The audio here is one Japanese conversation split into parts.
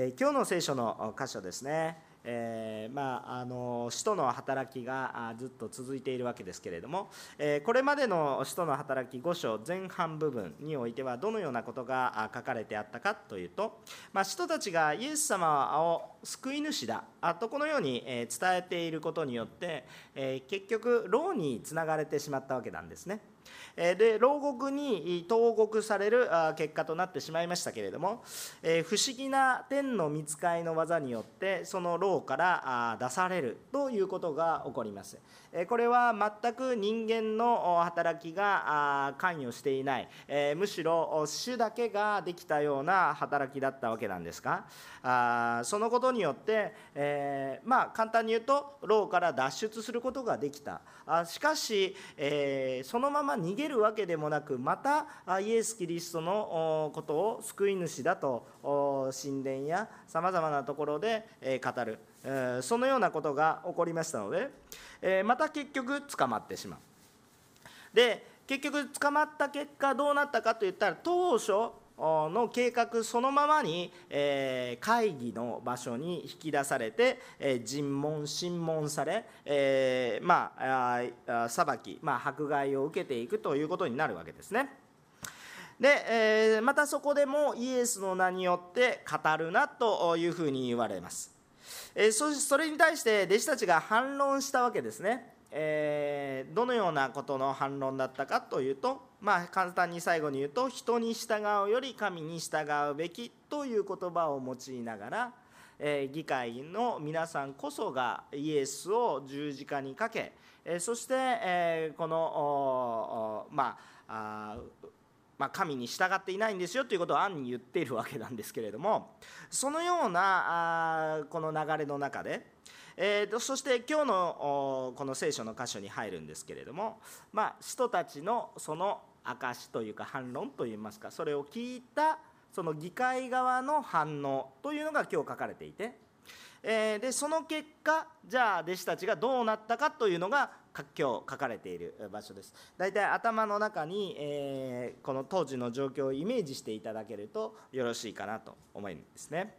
え、今日の聖書の箇所ですね、えー、まあ、あの使徒の働きがずっと続いているわけですけれども、えこれまでの使徒の働き5章前半部分においてはどのようなことが書かれてあったかというと、まあ、使徒たちがイエス様を救い主だとこのように伝えていることによって、え結局牢につながれてしまったわけなんですね。で牢獄に投獄される結果となってしまいましたけれども不思議な天の見つかいの技によってその牢から出されるということが起こります。これは全く人間の働きが関与していない。むしろ主だけができたような働きだったわけなんですがそのことによって、えまあ簡単に言うと牢から脱出することができた。しかし、えそのまま逃げるわけでもなくまたイエス・キリストのことを救い主だと神殿やさまざまなところで語る。えそのようなことが起こりましたのでえまた結局捕まってしまう。で結局捕まった結果どうなったかといったら当初の計画そのままに、え会議の場所に引き出されて、え尋問審問され、えまあ裁き、まあ、迫害を受けていくということになるわけですね。で、えまたそこでもイエスの名によって語るなというふうに言われます。えそそれに対して弟子たちが反論したわけですね。え、どのようなことの反論だったかというと、まあ、簡単に最後に言うと人に従うより神に従うべきという言葉を用いながら、え、議会の皆さんこそがイエスを十字架にかけ、え、そして、えこのまあま、神に従っていないんですよということを暗に言っているわけなんですけれどもそのようなあこの流れの中でえー、そして今日のこの聖書の箇所に入るんですけれども、まあ、使徒たちのその証というか反論といいますかそれを聞いたその議会側の反応というのが今日書かれていて、え、でその結果じゃあ弟子たちがどうなったかというのが今日書かれている場所です。大体頭の中に、えー、この当時の状況をイメージしていただけるとよろしいかなと思うんですね。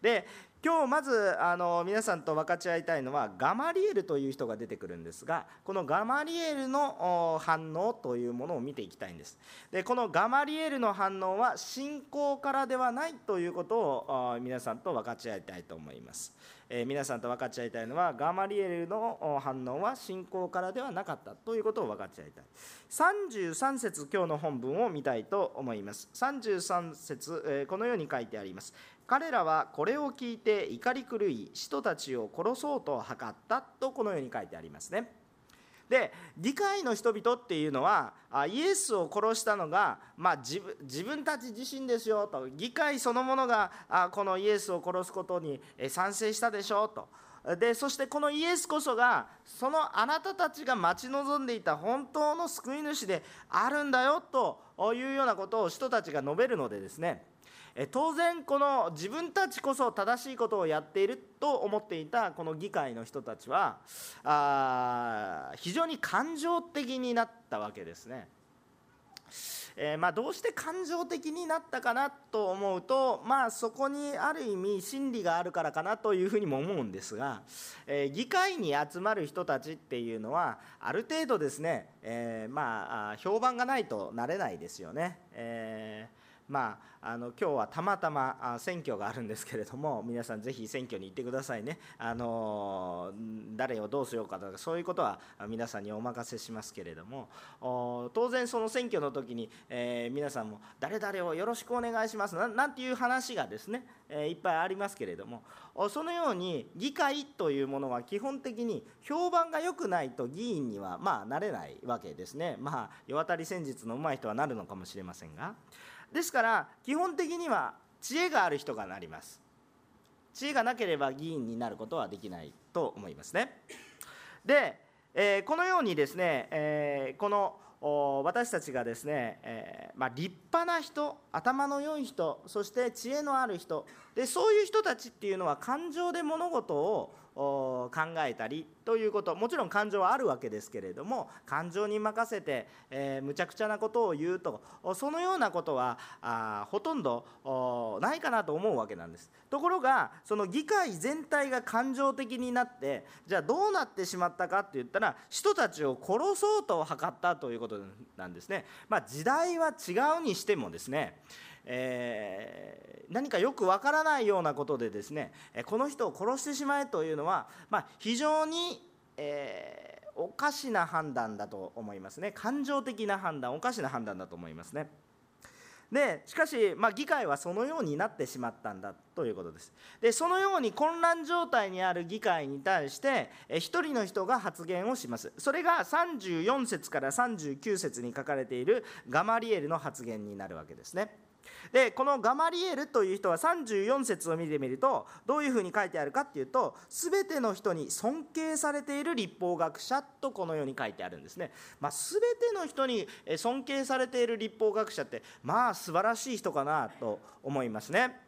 で今日まずあの皆さんと分かち合いたいのはガマリエルという人が出てくるんですがこのガマリエルの反応というものを見ていきたいんです。でこのガマリエルの反応は信仰からではないということを皆さんと分かち合いたいと思います。えー、皆さんと分かち合いたいのはガマリエルの反応は信仰からではなかったということを分かち合いたい。33節今日の本文を見たいと思います。33節、えー、このように書いてあります。彼らはこれを聞いて怒り狂い使徒たちを殺そうと図ったとこのように書いてありますね。で議会の人々っていうのはイエスを殺したのが、まあ、自分自分たち自身ですよと。議会そのものがこのイエスを殺すことに賛成したでしょうと。でそしてこのイエスこそがそのあなたたちが待ち望んでいた本当の救い主であるんだよというようなことを人たちが述べるのでですね。当然この自分たちこそ正しいことをやっていると思っていたこの議会の人たちはあ非常に感情的になったわけですね。えー、まあ、どうして感情的になったかなと思うと、まあ、そこにある意味真理があるからかなというふうにも思うんですが、えー、議会に集まる人たちっていうのはある程度ですね、えー、まあ評判がないとなれないですよね。えーまあ、あの今日はたまたま選挙があるんですけれども皆さんぜひ選挙に行ってくださいね。あの誰をどうしようかとかそういうことは皆さんにお任せしますけれども。当然その選挙の時に、えー、皆さんも誰々をよろしくお願いしますなんていう話がですね、えー、いっぱいありますけれども。そのように議会というものは基本的に評判が良くないと議員にはまあなれないわけですね。まあ世渡り戦術の上手い人はなるのかもしれませんが。ですから基本的には知恵がある人がなります。知恵がなければ議員になることはできないと思いますね。で、えー、このようにですね、えー、この私たちがですね、えー、まあ、立派な人頭の良い人そして知恵のある人でそういう人たちっていうのは感情で物事を考えたりということ。もちろん感情はあるわけですけれども感情に任せて、えー、むちゃくちゃなことを言うとそのようなことはあほとんどないかなと思うわけなんです。ところがその議会全体が感情的になってじゃあどうなってしまったかって言ったら人たちを殺そうと図ったということなんですね、まあ、時代は違うにしてもですねえー、何かよくわからないようなことでですねこの人を殺してしまえというのは、まあ、非常に、えー、おかしな判断だと思いますね。感情的な判断おかしな判断だと思いますね。でしかし、まあ、議会はそのようになってしまったんだということです。でそのように混乱状態にある議会に対して1人の人が発言をします。それが34節から39節に書かれているガマリエルの発言になるわけですね。でこのガマリエルという人は34節を見てみるとどういうふうに書いてあるかっていうと全ての人に尊敬されている立法学者とこのように書いてあるんですね、まあ、全ての人に尊敬されている立法学者ってまあ素晴らしい人かなと思いますね。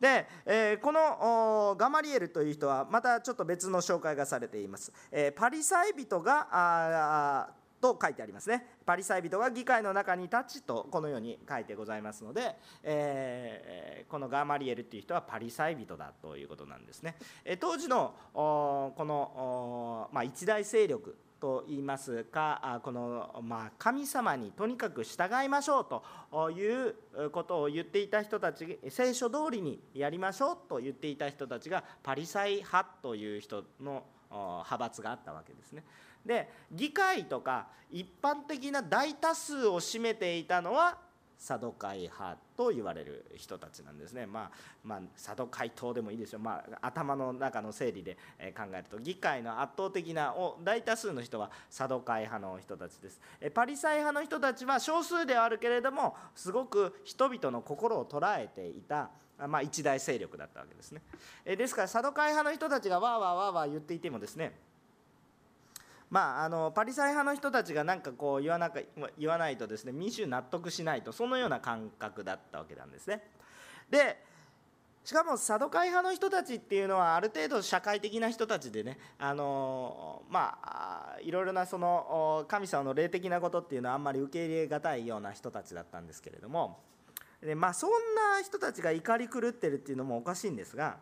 で、えー、このガマリエルという人はまたちょっと別の紹介がされています、えー、パリサイ人がと書いてありますねパリサイ人が議会の中に立ちとこのように書いてございますので、えー、このガーマリエルっていう人はパリサイ人だということなんですね当時のこの、まあ、一大勢力と言いますかこの、まあ、神様にとにかく従いましょうということを言っていた人たち聖書通りにやりましょうと言っていた人たちがパリサイ派という人の派閥があったわけですね。で議会とか一般的な大多数を占めていたのはサドカイ派と言われる人たちなんですね。まあ、まあ、サドカイ党でもいいですよ。まあ、頭の中の整理で考えると、議会の圧倒的な大多数の人はサドカイ派の人たちです。パリサイ派の人たちは少数ではあるけれども、すごく人々の心を捉えていた。まあ、一大勢力だったわけですね。ですから、サドカイ派の人たちがわーわーわーわー言っていてもですね、まあ、あのパリサイ派の人たちが何かこう言わなか言わないとですね民衆納得しないとそのような感覚だったわけなんですね。でしかもサドカイ派の人たちっていうのはある程度社会的な人たちでねあのまあいろいろなその神様の霊的なことっていうのはあんまり受け入れがたいような人たちだったんですけれどもで、まあ、そんな人たちが怒り狂ってるっていうのもおかしいんですが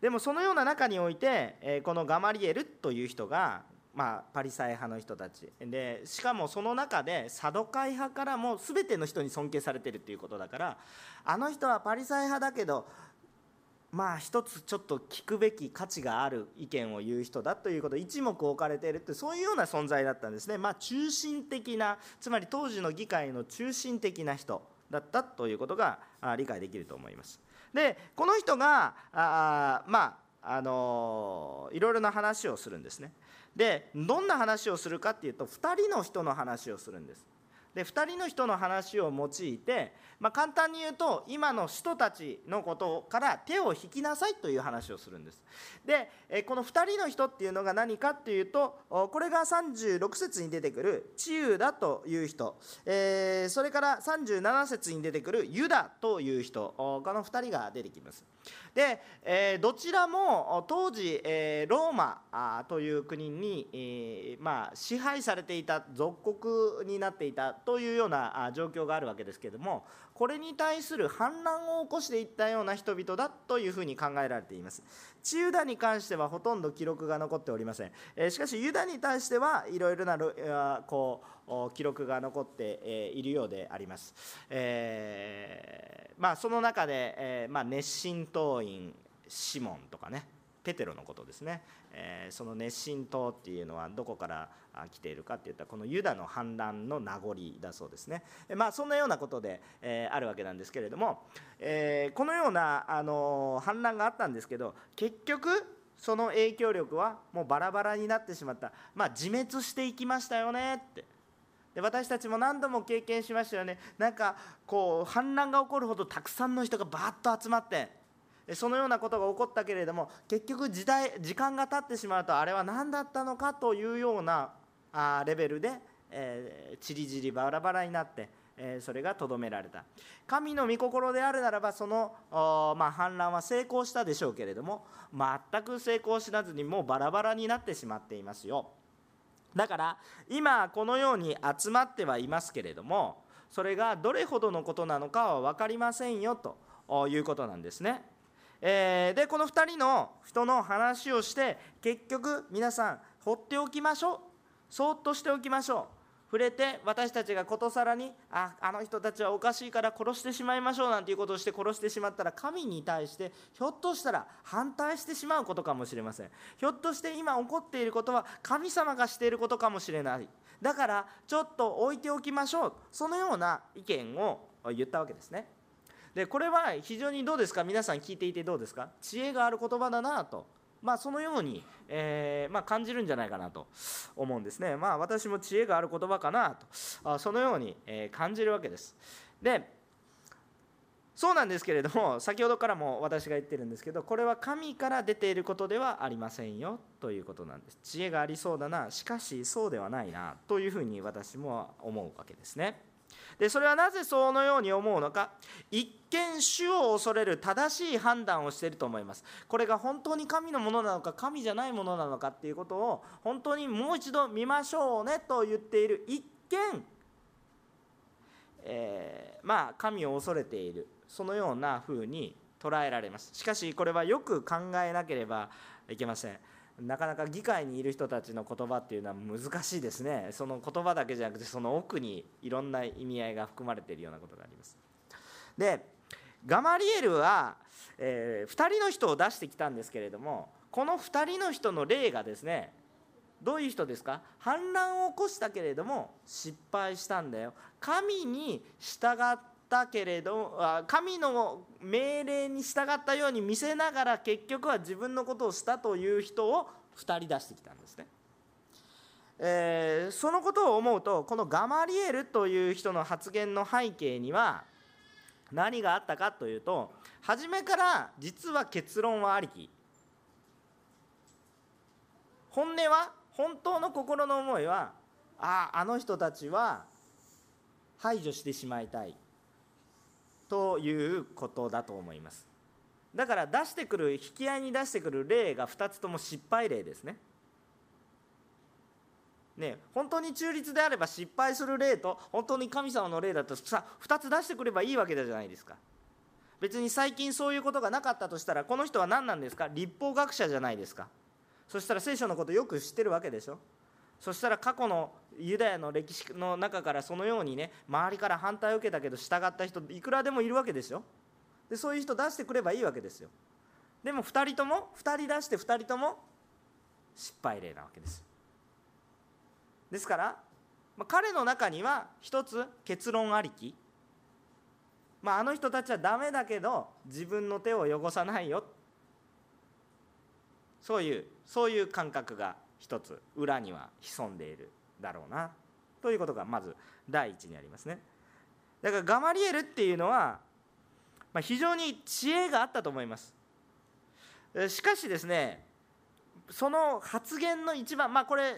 でもそのような中においてこのガマリエルという人がまあ、パリサイ派の人たち。でしかもその中でサドカイ派からも全ての人に尊敬されてるっていうことだからあの人はパリサイ派だけどまあ一つちょっと聞くべき価値がある意見を言う人だということ一目置かれているってそういうような存在だったんですね。まあ中心的なつまり当時の議会の中心的な人だったということが理解できると思います。でこの人があまああのいろいろな話をするんですね。でどんな話をするかっていうと2人の人の話をするんです。で2人の人の話を用いて、まあ、簡単に言うと今の人たちのことから手を引きなさいという話をするんです。でこの2人の人っていうのが何かっていうとこれが36節に出てくるチユダという人、え、それから37節に出てくるユダという人。この2人が出てきます。で、えー、どちらも当時、えー、ローマという国に、えー、まあ、支配されていた属国になっていたというような状況があるわけですけれどもこれに対する反乱を起こしていったような人々だというふうに考えられています。チユダに関してはほとんど記録が残っておりません、えしかしユダに対してはいろいろなこう記録が残っているようであります、えー、まあ、その中で、えまあ、熱心党員シモンとかね。ペテロのことですね、えその熱心党っていうのはどこから来ているかっていったらこのユダの反乱の名残だそうですね、まあ、そんなようなことで、えあるわけなんですけれども、えこのような、あの反乱があったんですけど結局その影響力はもうバラバラになってしまった、まあ、自滅していきましたよねって。で私たちも何度も経験しましたよね。なんかこう反乱が起こるほどたくさんの人がバーッと集まってそのようなことが起こったけれども結局時代時間が経ってしまうとあれは何だったのかというようなあレベルでえー、ちりぢりバラバラになってえそれがとどめられた神の御心であるならばその、まあ、反乱は成功したでしょうけれども全く成功しなずにもうバラバラになってしまっていますよだから今このように集まってはいますけれどもそれがどれほどのことなのかは分かりませんよということなんですね。えー、でこの2人の人の話をして結局皆さん放っておきましょう。そっとしておきましょう。触れて私たちがことさらにああの人たちはおかしいから殺してしまいましょうなんていうことをして殺してしまったら神に対してひょっとしたら反対してしまうことかもしれません。ひょっとして今起こっていることは神様がしていることかもしれない。だからちょっと置いておきましょう。そのような意見を言ったわけですね。でこれは非常にどうですか？皆さん聞いていてどうですか？知恵がある言葉だなと。まあ、そのように、えー、まあ、感じるんじゃないかなと思うんですね。まあ、私も知恵がある言葉かなと。あそのように、え感じるわけです。でそうなんですけれども先ほどからも私が言ってるんですけどこれは神から出ていることではありませんよ。ということなんです。知恵がありそうだな。しかしそうではないな。というふうに私も思うわけですね。でそれはなぜそのように思うのか。一見主を恐れる正しい判断をしていると思います。これが本当に神のものなのか神じゃないものなのかっていうことを本当にもう一度見ましょうねと言っている。一見、えー、まあ神を恐れている。そのような風に捉えられます。しかしこれはよく考えなければいけません。なかなか議会にいる人たちの言葉っていうのは難しいですね。その言葉だけじゃなくてその奥にいろんな意味合いが含まれているようなことがあります。でガマリエルは、えー、2人の人を出してきたんですけれどもこの2人の人の例がですねどういう人ですか？反乱を起こしたけれども失敗したんだよ。神に従ったけれど神の命令に従ったように見せながら結局は自分のことをしたという人を2人出してきたんですね。えー、そのことを思うとこのガマリエルという人の発言の背景には何があったかというと初めから実は結論はありき本音は本当の心の思いはあああの人たちは排除してしまいたいということだと思います。だから出してくる引き合いに出してくる例が2つとも失敗例ですね。ね本当に中立であれば失敗する例と本当に神様の例だとさ2つ出してくればいいわけじゃないですか。別に最近そういうことがなかったとしたらこの人は何なんですか？立法学者じゃないですか。そしたら聖書のことよく知ってるわけでしょ。そしたら過去のユダヤの歴史の中からそのようにね周りから反対を受けたけど従った人いくらでもいるわけですよ。でそういう人出してくればいいわけですよ。でも2人とも2人出して2人とも失敗例なわけです。ですから、まあ、彼の中には一つ結論ありき、まあ、あの人たちはダメだけど自分の手を汚さないよ。そういうそういう感覚が一つ裏には潜んでいる。だろうな。ということがまず第一にありますね。だからガマリエルっていうのは、まあ、非常に知恵があったと思います。しかしですねその発言の一番まあこれ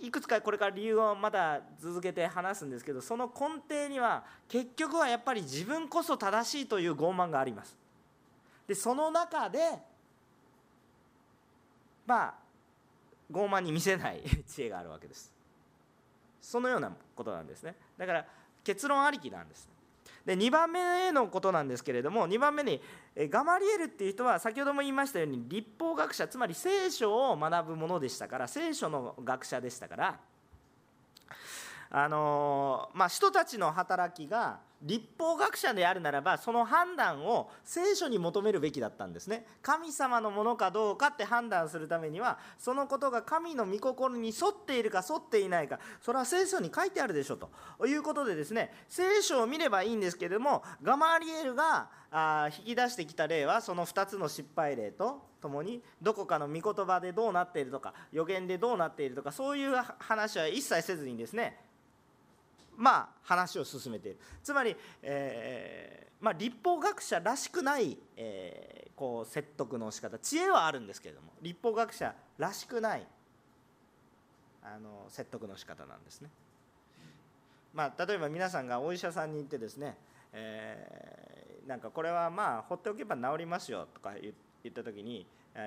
いくつかこれから理由をまだ続けて話すんですけどその根底には結局はやっぱり自分こそ正しいという傲慢があります。でその中でまあ傲慢に見せない知恵があるわけです。そのようなことなんですね。だから結論ありきなんです。で2番目のことなんですけれども2番目にガマリエルっていう人は先ほども言いましたように立法学者つまり聖書を学ぶものでしたから聖書の学者でしたからあのまあ、人たちの働きが立法学者であるならばその判断を聖書に求めるべきだったんですね。神様のものかどうかって判断するためにはそのことが神の御心に沿っているか沿っていないかそれは聖書に書いてあるでしょと。いうことでですね聖書を見ればいいんですけれどもガマリエルが引き出してきた例はその2つの失敗例とともにどこかの御言葉でどうなっているとか予言でどうなっているとかそういう話は一切せずにですねまあ、話を進めている。つまり、えーまあ、立法学者らしくない、えー、こう説得の仕方。知恵はあるんですけれども立法学者らしくないあの説得の仕方なんですね。まあ、例えば皆さんがお医者さんに行ってですね、えー、なんかこれはまあ放っておけば治りますよとか言っ言った時に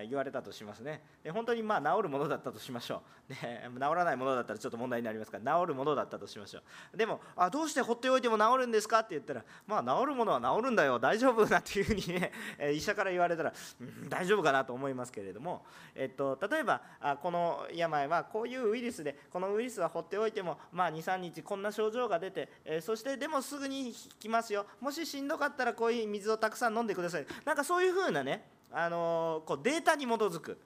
言われたとしますね。で本当にまあ治るものだったとしましょう。で治らないものだったらちょっと問題になりますから治るものだったとしましょう。でもあどうして放っておいても治るんですか？って言ったらまあ治るものは治るんだよ。大丈夫なっていうふうにね医者から言われたら、うん、大丈夫かなと思いますけれども、えっと、例えばあこの病はこういうウイルスでこのウイルスは放っておいても、まあ、23日こんな症状が出て、え、そしてでもすぐに来ますよ。もししんどかったらこういう水をたくさん飲んでください。なんかそういうふうなねあのこうデータに基づく、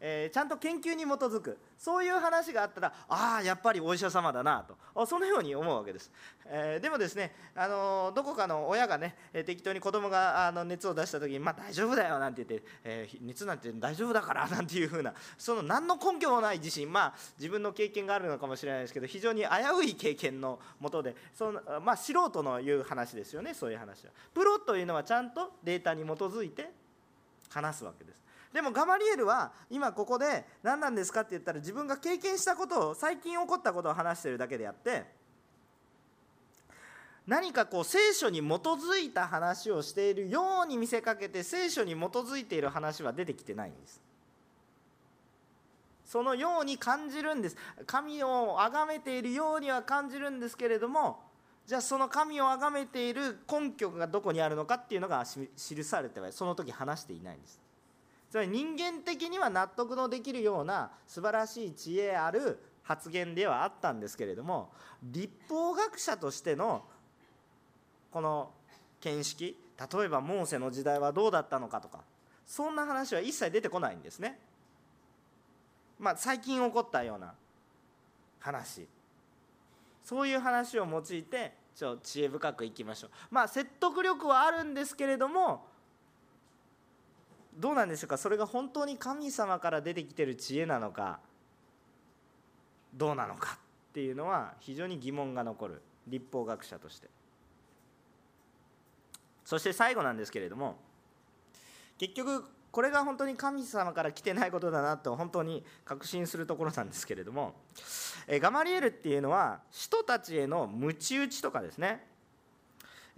えー、ちゃんと研究に基づく。そういう話があったらああやっぱりお医者様だなと。そのように思うわけです、えー、でもですね、あのどこかの親がね適当に子供があの熱を出した時に「まあ、大丈夫だよ」なんて言って、えー、熱なんて大丈夫だから なんていうふうなその何の根拠もない自信。まあ自分の経験があるのかもしれないですけど非常に危うい経験のもとでその、まあ、素人の言う話ですよねそういう話は。プロというのはちゃんとデータに基づいて話すわけです。でもガマリエルは今ここで何なんですかって言ったら自分が経験したことを最近起こったことを話してるだけであって何かこう聖書に基づいた話をしているように見せかけて聖書に基づいている話は出てきてないんです。そのように感じるんです。神を崇めているようには感じるんですけれどもじゃあその神を崇めている根拠がどこにあるのかっていうのが記されてはその時話していないんですつまり人間的には納得のできるような素晴らしい知恵ある発言ではあったんですけれども立法学者としてのこの見識例えばモーセの時代はどうだったのかとかそんな話は一切出てこないんですね。まあ、最近起こったような話そういう話を用いてちょ知恵深くいきましょう。まあ説得力はあるんですけれどもどうなんでしょうか？それが本当に神様から出てきてる知恵なのかどうなのかっていうのは非常に疑問が残る立法学者として。そして最後なんですけれども結局これが本当に神様から来てないことだなと本当に確信するところなんですけれどもガマリエルっていうのは人たちへの鞭打ちとかですね。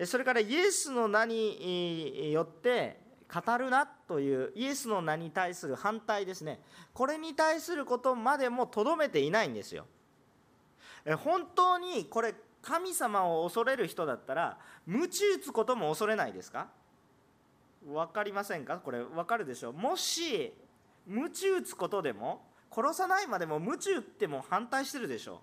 それからイエスの名によって語るなというイエスの名に対する反対ですね。これに対することまでもとどめていないんですよ。本当にこれ神様を恐れる人だったら鞭打つことも恐れないですか？分かりませんか？これ分かるでしょ？うもし鞭打つことでも殺さないまでも鞭打っても反対してるでしょ？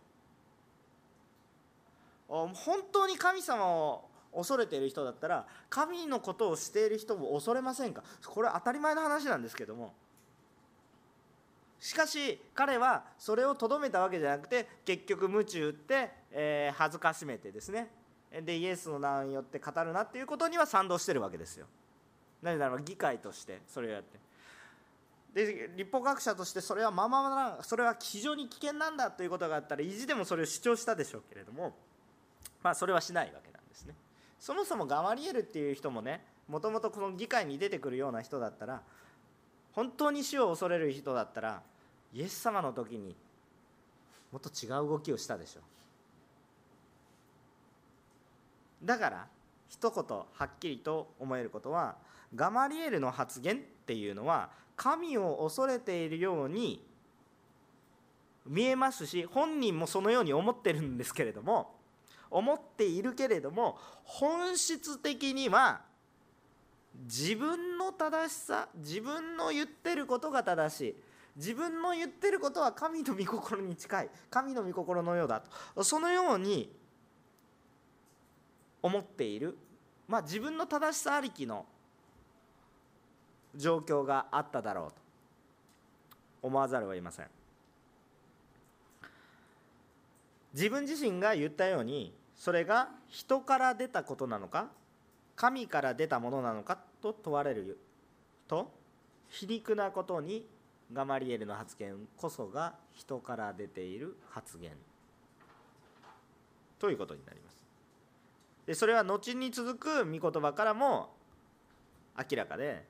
う本当に神様を恐れている人だったら神のことをしている人も恐れませんか？これ当たり前の話なんですけども。しかし彼はそれをとどめたわけじゃなくて結局鞭打って、えー、恥ずかしめてですね。でイエスの名によって語るなっていうことには賛同してるわけですよ。なぜならば議会としてそれをやって。で立法学者としてそれはままなそれは非常に危険なんだということがあったら意地でもそれを主張したでしょうけれどもまあそれはしないわけなんですね。そもそもガマリエルっていう人もねもともとこの議会に出てくるような人だったら本当に死を恐れる人だったらイエス様の時にもっと違う動きをしたでしょう。だから一言はっきりと思えることはガマリエルの発言っていうのは神を恐れているように見えますし本人もそのように思ってるんですけれども思っているけれども本質的には自分の正しさ自分の言ってることが正しい自分の言ってることは神の御心に近い神の御心のようだとそのように思っているまあ自分の正しさありきの状況があっただろうと。思わざるを得ません。自分自身が言ったようにそれが人から出たことなのか神から出たものなのかと問われると皮肉なことにガマリエルの発言こそが人から出ている発言。ということになります。でそれは後に続く御言葉からも明らかで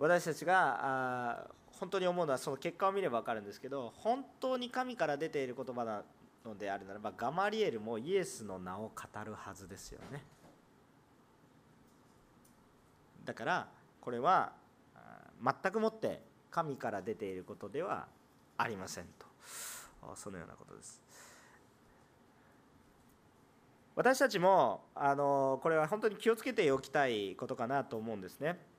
私たちが本当に思うのはその結果を見れば分かるんですけど本当に神から出ている言葉なのであるならばガマリエルもイエスの名を語るはずですよね。だからこれは全くもって神から出ていることではありませんと。そのようなことです。私たちもあのこれは本当に気をつけておきたいことかなと思うんですね。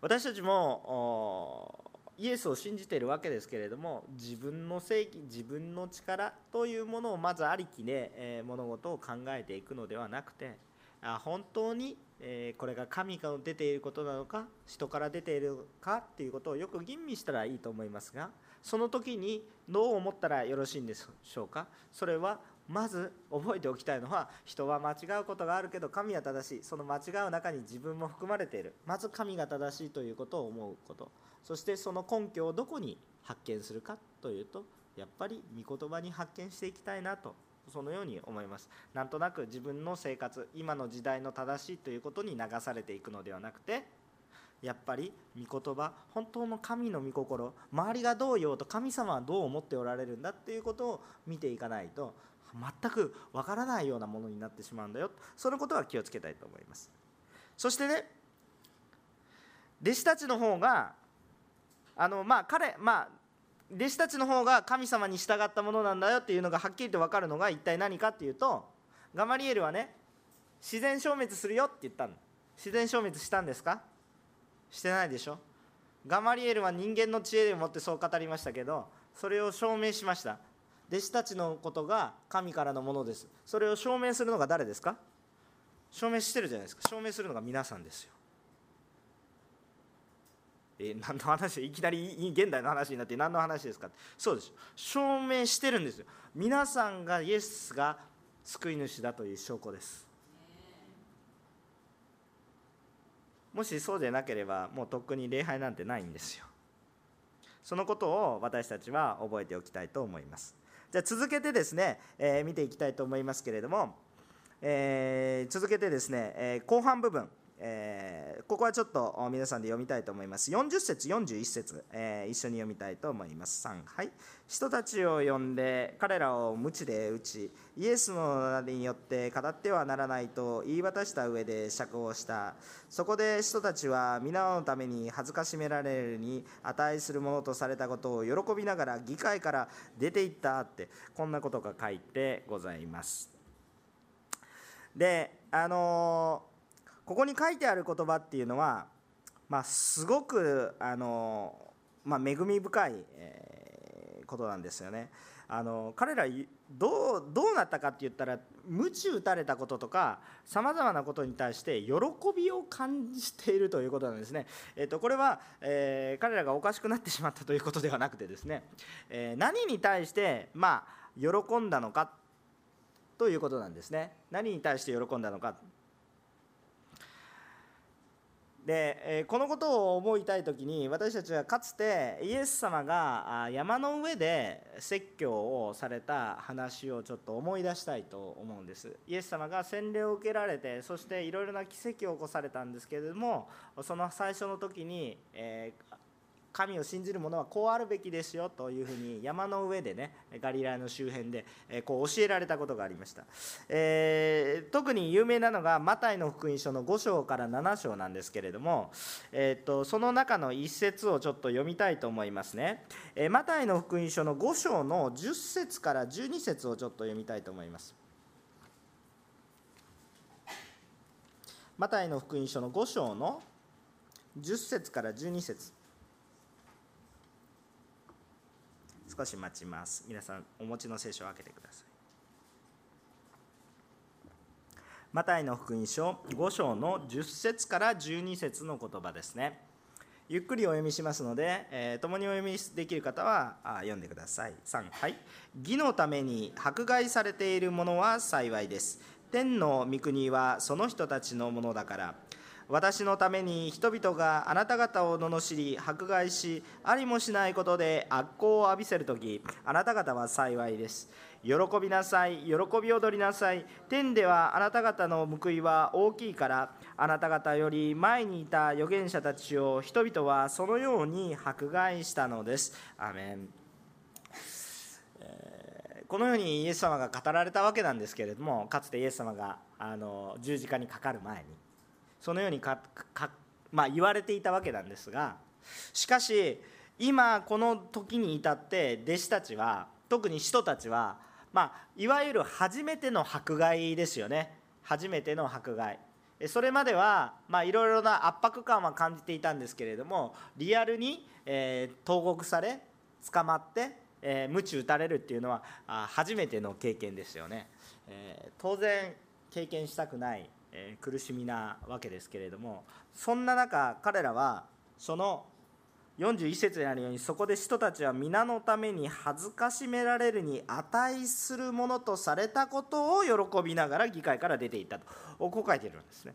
私たちもイエスを信じているわけですけれども自分の正義自分の力というものをまずありきで、え物事を考えていくのではなくて本当にえこれが神から出ていることなのか人から出ているかっていうことをよく吟味したらいいと思いますがその時にどう思ったらよろしいんでしょうか？それはまず覚えておきたいのは人は間違うことがあるけど神は正しい。その間違う中に自分も含まれている。まず神が正しいということを思うこと。そしてその根拠をどこに発見するかというとやっぱり御言葉に発見していきたいなとそのように思います。なんとなく自分の生活今の時代の正しいということに流されていくのではなくてやっぱり御言葉本当の神の御心周りがどう言おうと神様はどう思っておられるんだっていうことを見ていかないと全くわからないようなものになってしまうんだよ。そのことは気をつけたいと思います。そしてね弟子たちの方があのまあ彼まあ弟子たちの方が神様に従ったものなんだよっていうのがはっきりと分かるのが一体何かっていうとガマリエルはね自然消滅するよって言ったの。自然消滅したんですか？してないでしょ。ガマリエルは人間の知恵でもってそう語りましたけどそれを証明しました。弟子たちのことが神からのものです。それを証明するのが誰ですか？証明してるじゃないですか。証明するのが皆さんですよ。え何の話？いきなり現代の話になって何の話ですか？そうです。証明してるんですよ。皆さんがイエスが救い主だという証拠です。もしそうでなければもうとっくに礼拝なんてないんですよ。そのことを私たちは覚えておきたいと思います。じゃあ続けてですね、えー、見ていきたいと思いますけれども、えー、続けてですね、えー、後半部分。えー、ここはちょっと皆さんで読みたいと思います。40節41節、えー、一緒に読みたいと思います。3はい人たちを呼んで彼らを鞭で打ちイエスの名によって語ってはならないと言い渡した上で釈放した。そこで人たちは皆のために恥ずかしめられるに値するものとされたことを喜びながら議会から出て行ったってこんなことが書いてございます。であのーここに書いてある言葉っていうのは、まあ、すごくあの、まあ、恵み深い、えー、ことなんですよね。あの彼らどうどうなったかって言ったら鞭打たれたこととかさまざまなことに対して喜びを感じているということなんですね。えーと、これは、えー、彼らがおかしくなってしまったということではなくてですね、えー、何に対して、まあ、喜んだのかということなんですね。何に対して喜んだのかでこのことを思いたい時に私たちはかつてイエス様が山の上で説教をされた話をちょっと思い出したいと思うんです。イエス様が洗礼を受けられてそしていろいろな奇跡を起こされたんですけれどもその最初の時に、え神を信じる者はこうあるべきですよというふうに山の上でねガリラの周辺でこう教えられたことがありました、えー、特に有名なのがマタイの福音書の5章から7章なんですけれども、えーと、その中の一節をちょっと読みたいと思いますね、えー、マタイの福音書の5章の10節から12節をちょっと読みたいと思います。マタイの福音書の5章の10節から12節。少し待ちます。皆さんお持ちの聖書を開けてください。マタイの福音書5章の10節から12節の言葉ですね。ゆっくりお読みしますので、えー、共にお読みできる方はあ読んでください。3はい義のために迫害されているものは幸いです。天の御国はその人たちのものだから。私のために人々があなた方を罵り迫害しありもしないことで悪行を浴びせる時あなた方は幸いです。喜びなさい喜び踊りなさい。天ではあなた方の報いは大きいからあなた方より前にいた預言者たちを人々はそのように迫害したのです。アメン。このようにイエス様が語られたわけなんですけれどもかつてイエス様があの十字架にかかる前に。そのようにかまあ、言われていたわけなんですがしかし今この時に至って弟子たちは特に使徒たちは、まあ、いわゆる初めての迫害ですよね。初めての迫害。それまではいろいろな圧迫感は感じていたんですけれどもリアルに、えー、投獄され捕まってえー、鞭打たれるっていうのはあ初めての経験ですよね、えー、当然経験したくない、えー、苦しみなわけですけれどもそんな中彼らはその41節にあるようにそこで人たちは皆のために恥ずかしめられるに値するものとされたことを喜びながら議会から出ていったと。こう書いているんですね。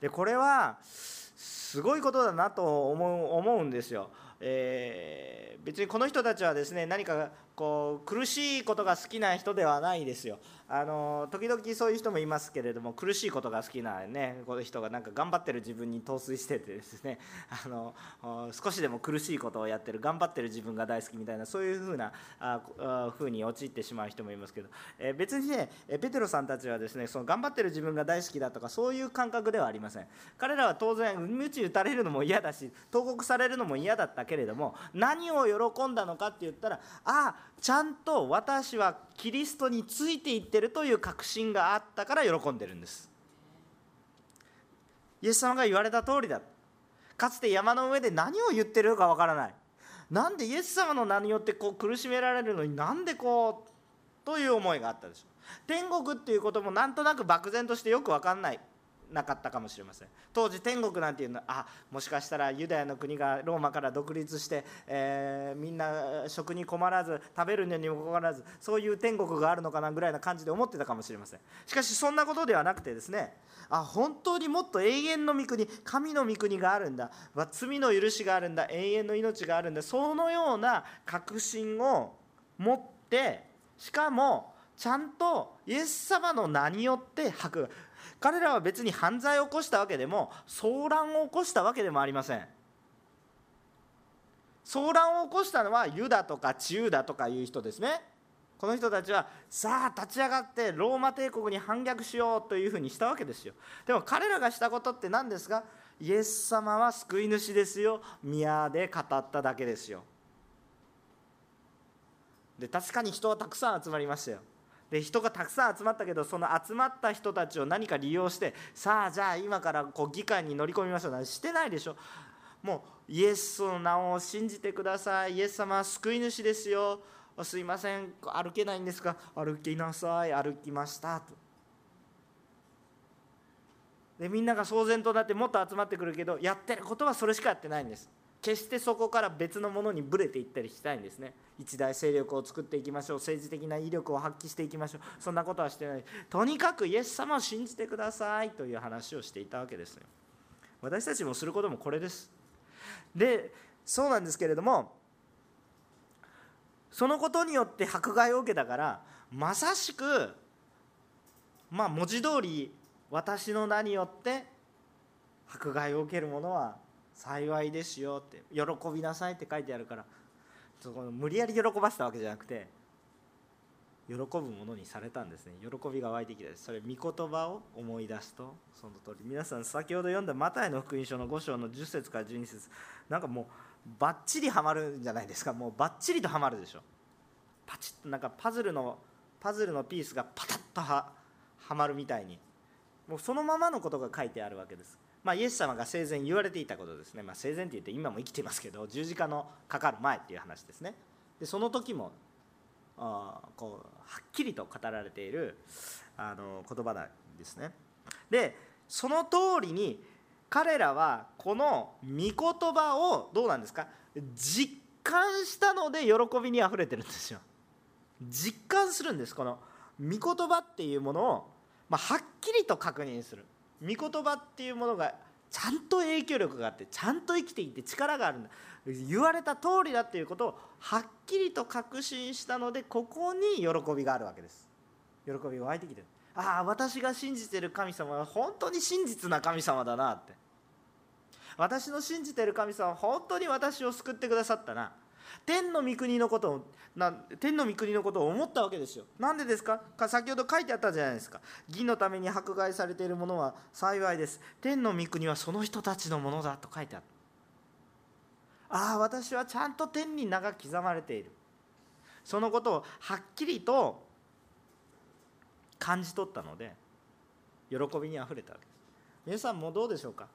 でこれはすごいことだなと思う思うんですよ。えー、別にこの人たちはですね何かこう苦しいことが好きな人ではないですよ。あの時々そういう人もいますけれども苦しいことが好きな、ね、この人がなんか頑張ってる自分に陶酔しててですね。あの少しでも苦しいことをやってる頑張ってる自分が大好きみたいなそういうふうなあ風に陥ってしまう人もいますけど、え別にねペテロさんたちはですねその頑張ってる自分が大好きだとかそういう感覚ではありません。彼らは当然鞭打たれるのも嫌だし投獄されるのも嫌だったけれども何を喜んだのかって言ったらああちゃんと私はキリストについていってるという確信があったから喜んでるんです。イエス様が言われた通りだ。かつて山の上で何を言ってるかわからない。なんでイエス様の名によってこう苦しめられるのになんでこうという思いがあったでしょう。天国っていうこともなんとなく漠然としてよく分かんない。なかったかもしれません。当時天国なんていうのはあもしかしたらユダヤの国がローマから独立して、えー、みんな食に困らず食べるのにも困らずそういう天国があるのかなぐらいな感じで思ってたかもしれません。しかしそんなことではなくてですねあ本当にもっと永遠の御国神の御国があるんだ。罪の許しがあるんだ。永遠の命があるんだ。そのような確信を持ってしかもちゃんとイエス様の名によって吐く彼らは別に犯罪を起こしたわけでも騒乱を起こしたわけでもありません。騒乱を起こしたのはユダとかチユダとかいう人ですね。この人たちはさあ立ち上がってローマ帝国に反逆しようというふうにしたわけですよ。でも彼らがしたことって何ですか？イエス様は救い主ですよ。宮で語っただけですよ。で確かに人はたくさん集まりましたよ。で人がたくさん集まったけどその集まった人たちを何か利用してさあじゃあ今からこう議会に乗り込みましょうしてないでしょ。もうイエスの名を信じてください。イエス様は救い主ですよ。すいません。歩けないんですか歩きなさい。歩きましたと。でみんなが騒然となってもっと集まってくるけどやってることはそれしかやってないんです。決してそこから別のものにぶれていったりしたいんですね。一大勢力を作っていきましょう。政治的な威力を発揮していきましょう。そんなことはしてない。とにかくイエス様を信じてくださいという話をしていたわけですよ。私たちもすることもこれです。でそうなんですけれどもそのことによって迫害を受けたからまさしくまあ文字通り私の名によって迫害を受ける者は幸いですよって喜びなさいって書いてあるからそこの無理やり喜ばせたわけじゃなくて喜ぶものにされたんですね。喜びが湧いてきたそれ御言葉を思い出すとその通り。皆さん先ほど読んだマタイの福音書の5章の10節から12節なんかもうバッチリはまるんじゃないですか。もうバッチリとはまるでしょ。パチッとなんかパズルのパズルのピースがパタッとははまるみたいに。もうそのままのことが書いてあるわけです。まあ、イエス様が生前言われていたことですね、まあ、生前って言って今も生きていますけど十字架のかかる前っていう話ですね。でその時もあこうはっきりと語られているあの言葉なんですね。でその通りに彼らはこの御言葉をどうなんですか？実感したので喜びにあふれてるんですよ。実感するんです。この御言葉っていうものを、まあ、はっきりと確認する。御言葉っていうものがちゃんと影響力があってちゃんと生きていて力があるんだ。言われた通りだっていうことをはっきりと確信したのでここに喜びがあるわけです。喜びが湧いてきてる。ああ私が信じてる神様は本当に真実な神様だなって。私の信じてる神様は本当に私を救ってくださったな。天の御国のことをな天の御国のことを思ったわけですよ。なんでですか？か先ほど書いてあったじゃないですか。義のために迫害されているものは幸いです。天の御国はその人たちのものだと書いてあった。ああ私はちゃんと天に名が刻まれている。そのことをはっきりと感じ取ったので喜びにあふれたわけです。皆さんもどうでしょうか？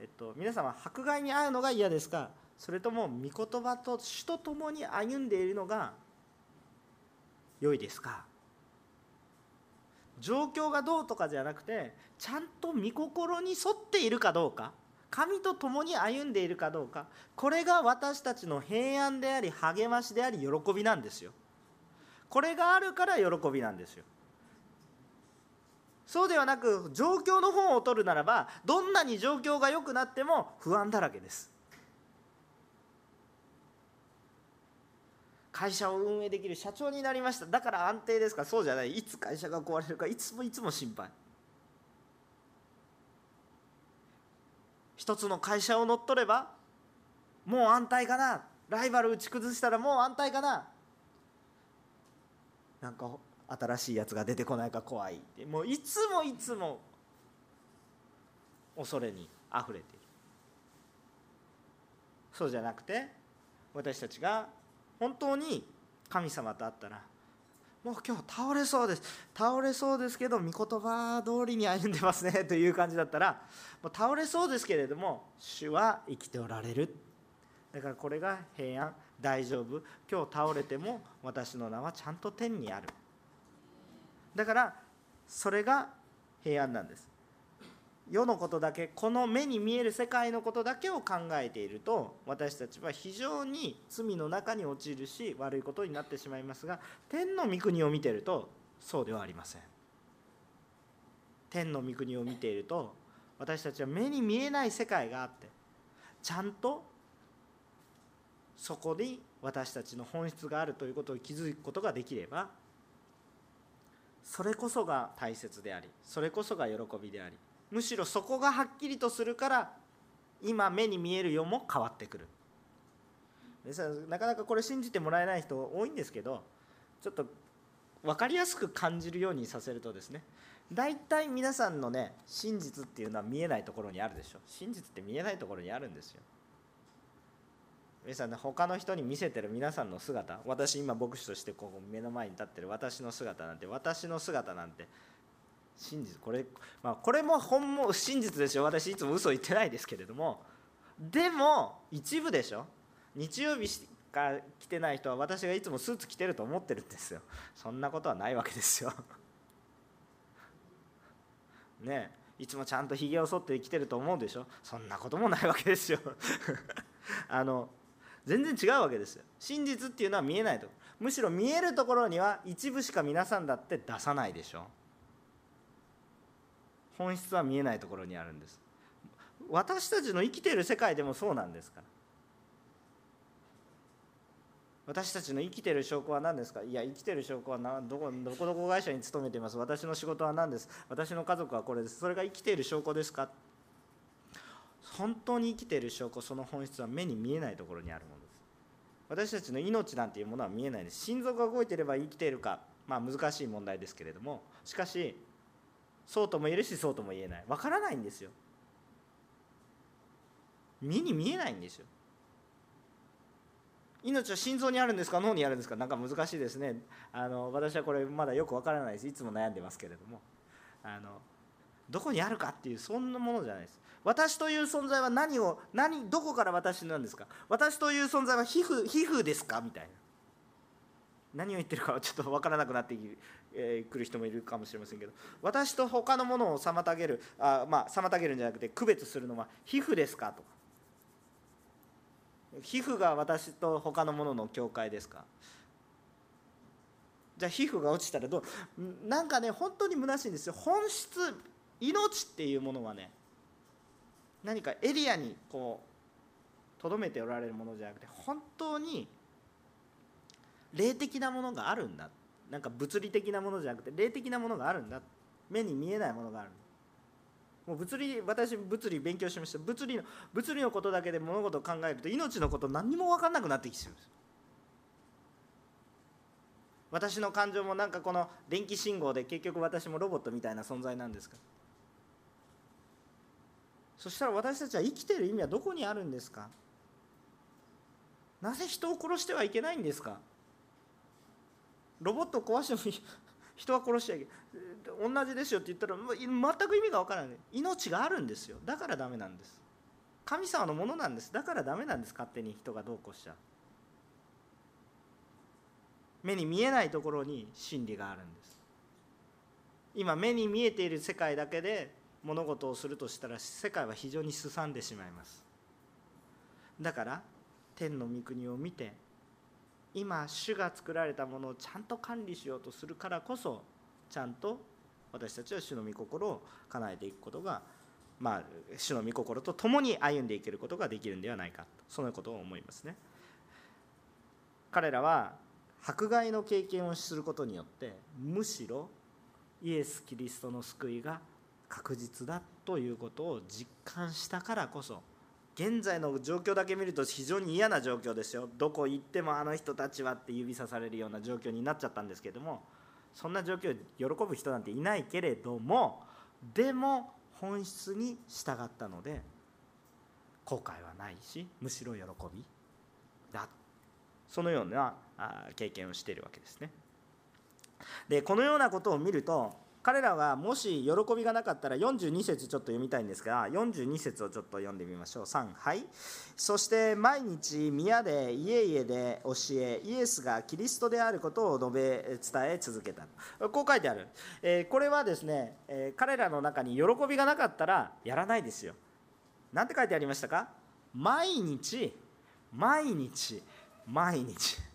えっと皆さんは迫害に遭うのが嫌ですか？それとも御言葉と主と共に歩んでいるのが良いですか？状況がどうとかじゃなくてちゃんと御心に沿っているかどうか神と共に歩んでいるかどうかこれが私たちの平安であり励ましであり喜びなんですよ。これがあるから喜びなんですよ。そうではなく状況の方を取るならばどんなに状況が良くなっても不安だらけです。会社を運営できる社長になりました。だから安定ですか？そうじゃない。いつ会社が壊れるかいつもいつも心配。一つの会社を乗っ取ればもう安泰かな。ライバル打ち崩したらもう安泰かな。なんか新しいやつが出てこないか怖い。もういつもいつも恐れにあふれている。そうじゃなくて私たちが本当に神様と会ったらもう今日倒れそうです。倒れそうですけど御言葉通りに歩んでますねという感じだったらもう倒れそうですけれども主は生きておられる。だからこれが平安大丈夫。今日倒れても私の名はちゃんと天にある。だからそれが平安なんです。世のことだけこの目に見える世界のことだけを考えていると私たちは非常に罪の中に陥るし悪いことになってしまいますが天の御国を見ているとそうではありません。天の御国を見ていると私たちは目に見えない世界があってちゃんとそこに私たちの本質があるということを気づくことができればそれこそが大切でありそれこそが喜びでありむしろそこがはっきりとするから今目に見える世も変わってくる。なかなかこれ信じてもらえない人多いんですけどちょっと分かりやすく感じるようにさせるとですね大体皆さんのね真実っていうのは見えないところにあるでしょ。真実って見えないところにあるんですよ。皆さんね他の人に見せてる皆さんの姿私今牧師としてここ目の前に立ってる私の姿なんて私の姿なんて真実。これ,、まあ、これも本も真実ですよ私いつも嘘言ってないですけれども。でも一部でしょ。日曜日しか来てない人は私がいつもスーツ着てると思ってるんですよ。そんなことはないわけですよ。ねえ。いつもちゃんとひげを剃って来てると思うでしょ。そんなこともないわけですよ。あの全然違うわけですよ。真実っていうのは見えないと。むしろ見えるところには一部しか皆さんだって出さないでしょ。本質は見えないところにあるんです。私たちの生きている世界でもそうなんですから。私たちの生きている証拠は何ですか？いや生きている証拠はどこどこどこ会社に勤めています。私の仕事は何です？私の家族はこれです。それが生きている証拠ですか？本当に生きている証拠その本質は目に見えないところにあるものです。私たちの命なんていうものは見えないです。心臓が動いていれば生きているか。まあ難しい問題ですけれども。しかしそうとも言えるしそうとも言えない。わからないんですよ。目に見えないんですよ。命は心臓にあるんですか？脳にあるんですか？なんか難しいですね。あの私はこれまだよくわからないです。いつも悩んでますけれども。あのどこにあるかっていうそんなものじゃないです。私という存在は何を何どこから私なんですか？私という存在は皮膚皮膚ですか？みたいな。何を言ってるかはちょっと分からなくなってくる人もいるかもしれませんけど私と他のものを妨げるあまあ妨げるんじゃなくて区別するのは皮膚ですかとか。皮膚が私と他のものの境界ですか。じゃあ皮膚が落ちたらどう？なんかね本当に虚しいんですよ。本質命っていうものはね何かエリアにこうとどめておられるものじゃなくて本当に霊的なものがあるんだ。なんか物理的なものじゃなくて霊的なものがあるんだ。目に見えないものがあるもう物理私物理勉強しました。物理の物理のことだけで物事を考えると命のこと何にも分かんなくなってきちゃう私の感情もなんかこの電気信号で結局私もロボットみたいな存在なんですか。そしたら私たちは生きてる意味はどこにあるんですか。なぜ人を殺してはいけないんですか。ロボット壊しても人は殺しちゃいけない。同じですよって言ったら全く意味がわからない。命があるんですよ。だからダメなんです。神様のものなんです。だからダメなんです。勝手に人がどうこうしちゃう。目に見えないところに真理があるんです。今目に見えている世界だけで物事をするとしたら世界は非常にすさんでしまいます。だから天の御国を見て今主が作られたものをちゃんと管理しようとするからこそちゃんと私たちは主の御心を叶えていくことがまあ主の御心と共に歩んでいけることができるんではないかとそのことを思いますね。彼らは迫害の経験をすることによってむしろイエス・キリストの救いが確実だということを実感したからこそ現在の状況だけ見ると非常に嫌な状況ですよ。どこ行ってもあの人たちはって指さされるような状況になっちゃったんですけどもそんな状況を喜ぶ人なんていないけれどもでも本質に従ったので後悔はないしむしろ喜び。だ。そのような経験をしているわけですね。でこのようなことを見ると彼らがもし喜びがなかったら42節ちょっと読みたいんですが42節をちょっと読んでみましょう。3はい。そして毎日宮で家々で教えイエスがキリストであることを述べ伝え続けた。こう書いてある、えー、これはですね、えー、彼らの中に喜びがなかったらやらないですよ。なんて書いてありましたか？毎日毎日毎日。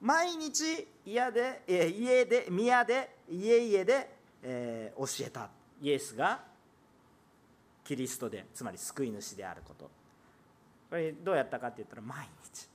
毎日家で家で宮で家々で、えー、教えた。イエスがキリストでつまり救い主であること。これどうやったかって言ったら毎日。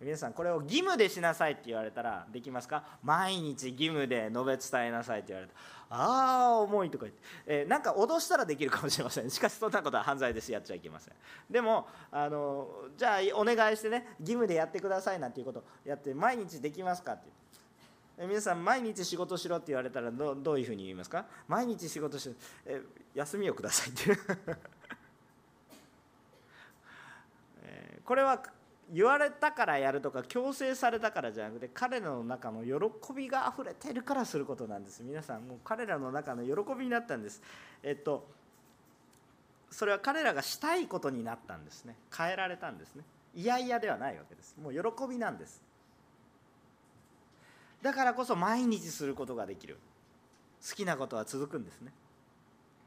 皆さんこれを義務でしなさいって言われたらできますか？毎日義務で述べ伝えなさいって言われた。ああ重いとか言って、えー、なんか脅したらできるかもしれません。しかしそんなことは犯罪です。やっちゃいけません。でもあのじゃあお願いしてね義務でやってくださいなんていうことをやって毎日できますかって。言って皆さん毎日仕事しろって言われたらどどういうふうに言いますか？毎日仕事しろ。え休みをくださいって えこれは言われたからやるとか強制されたからじゃなくて彼らの中の喜びがあふれてるからすることなんです。皆さんもう彼らの中の喜びになったんです。えっとそれは彼らがしたいことになったんですね。変えられたんですね。いやいやではないわけです。もう喜びなんです。だからこそ毎日することができる。好きなことは続くんですね。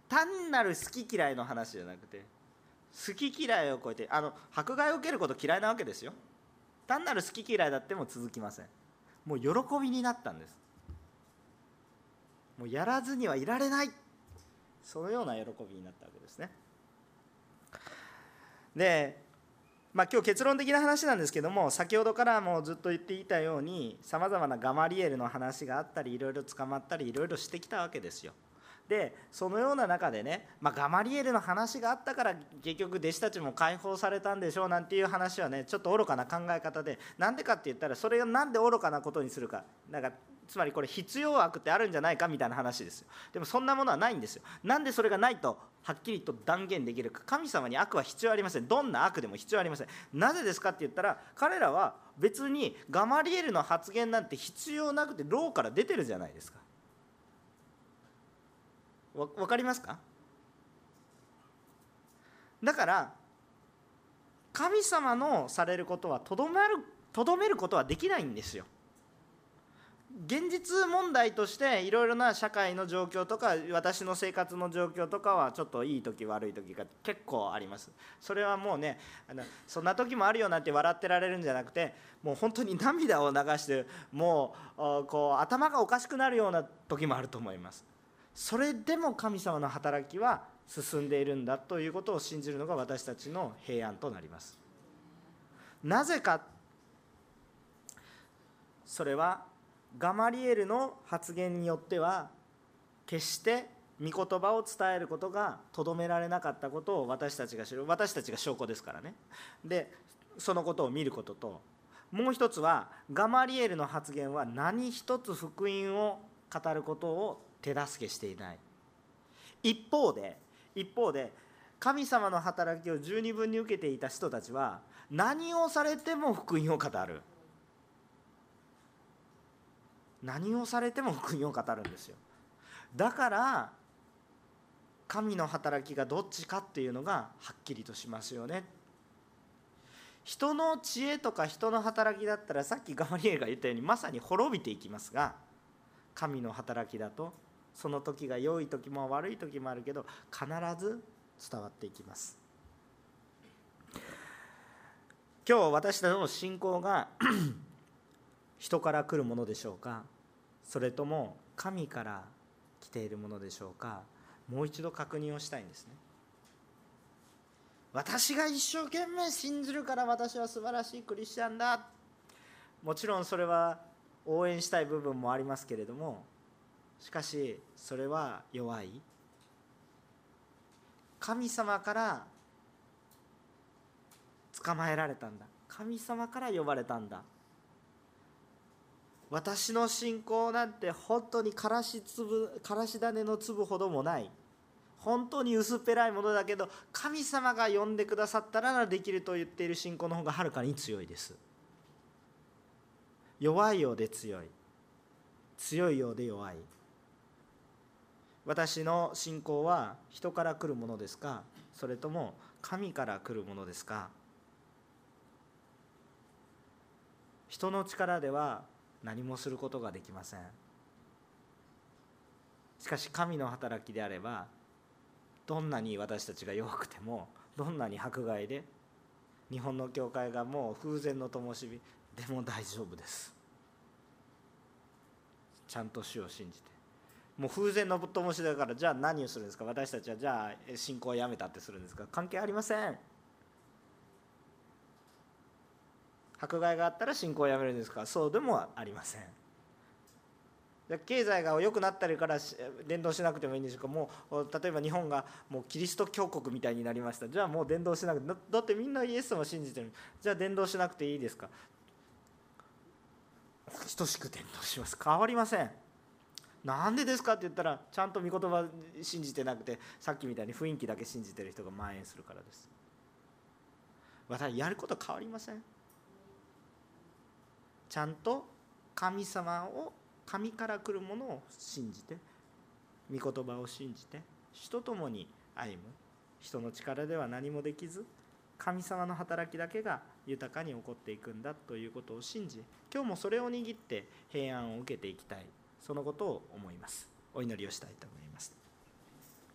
単なる好き嫌いの話じゃなくて好き嫌いを超えてあの迫害を受けること嫌いなわけですよ。単なる好き嫌いだっても続きません。もう喜びになったんです。もうやらずにはいられない。そのような喜びになったわけですね。でまあ今日結論的な話なんですけども先ほどからもずっと言っていたようにさまざまなガマリエルの話があったりいろいろ捕まったりいろいろしてきたわけですよ。でそのような中でね、まあ、ガマリエルの話があったから結局弟子たちも解放されたんでしょうなんていう話はねちょっと愚かな考え方でなんでかって言ったらそれが何で愚かなことにするか。なんかつまりこれ必要悪ってあるんじゃないかみたいな話ですよ。でもそんなものはないんですよ。なんでそれがないとはっきりと断言できるか。神様に悪は必要ありません。どんな悪でも必要ありません。なぜですかって言ったら彼らは別にガマリエルの発言なんて必要なくて牢から出てるじゃないですか。分かりますか？だから神様のされることはとどめるとどめることはできないんですよ。現実問題としていろいろな社会の状況とか私の生活の状況とかはちょっといい時悪い時が結構あります。それはもうねあのそんな時もあるよなんて笑ってられるんじゃなくてもう本当に涙を流してもうこう頭がおかしくなるような時もあると思います。それでも神様の働きは進んでいるんだということを信じるのが私たちの平安となります。なぜかそれはガマリエルの発言によっては決して御言葉を伝えることがとどめられなかったことを私たちが知る。私たちが証拠ですからね。でそのことを見ることと。もう一つはガマリエルの発言は何一つ福音を語ることを手助けしていない。一方で一方で神様の働きを十二分に受けていた人たちは何をされても福音を語る。何をされても福音を語るんですよ。だから神の働きがどっちかっていうのがはっきりとしますよね。人の知恵とか人の働きだったらさっきガマリエが言ったようにまさに滅びていきますが神の働きだとその時が良い時も悪い時もあるけど必ず伝わっていきます。今日私たちの信仰が 人から来るものでしょうか？それとも神から来ているものでしょうか？もう一度確認をしたいんですね。私が一生懸命信じるから私は素晴らしいクリスチャンだ。もちろんそれは応援したい部分もありますけれどもしかしそれは弱い。神様から捕まえられたんだ。神様から呼ばれたんだ。私の信仰なんて本当にからし粒からし種の粒ほどもない。本当に薄っぺらいものだけど神様が呼んでくださったらできると言っている信仰の方がはるかに強いです。弱いようで強い。強いようで弱い。私の信仰は人から来るものですか？それとも神から来るものですか？人の力では何もすることができません。しかし神の働きであればどんなに私たちが弱くてもどんなに迫害で日本の教会がもう風前の灯火でも大丈夫です。ちゃんと主を信じて。もう風前の灯火だからじゃあ何をするんですか？私たちはじゃあ信仰をやめたってするんですか？関係ありません。迫害があったら信仰をやめるんですか？そうでもありません。経済が良くなったりから伝道しなくてもいいんでしょうか？もう例えば日本がもうキリスト教国みたいになりました。じゃあもう伝道しなくてだってみんなイエス様信じてる。じゃあ伝道しなくていいですか？等しく伝道します。変わりません。なんでですかって言ったらちゃんと御言葉信じてなくてさっきみたいに雰囲気だけ信じてる人が蔓延するからです。私やること変わりません。ちゃんと神様を神から来るものを信じて御言葉を信じて主と共に歩む。人の力では何もできず神様の働きだけが豊かに起こっていくんだということを信じ今日もそれを握って平安を受けていきたい。そのことを思います。お祈りをしたいと思います。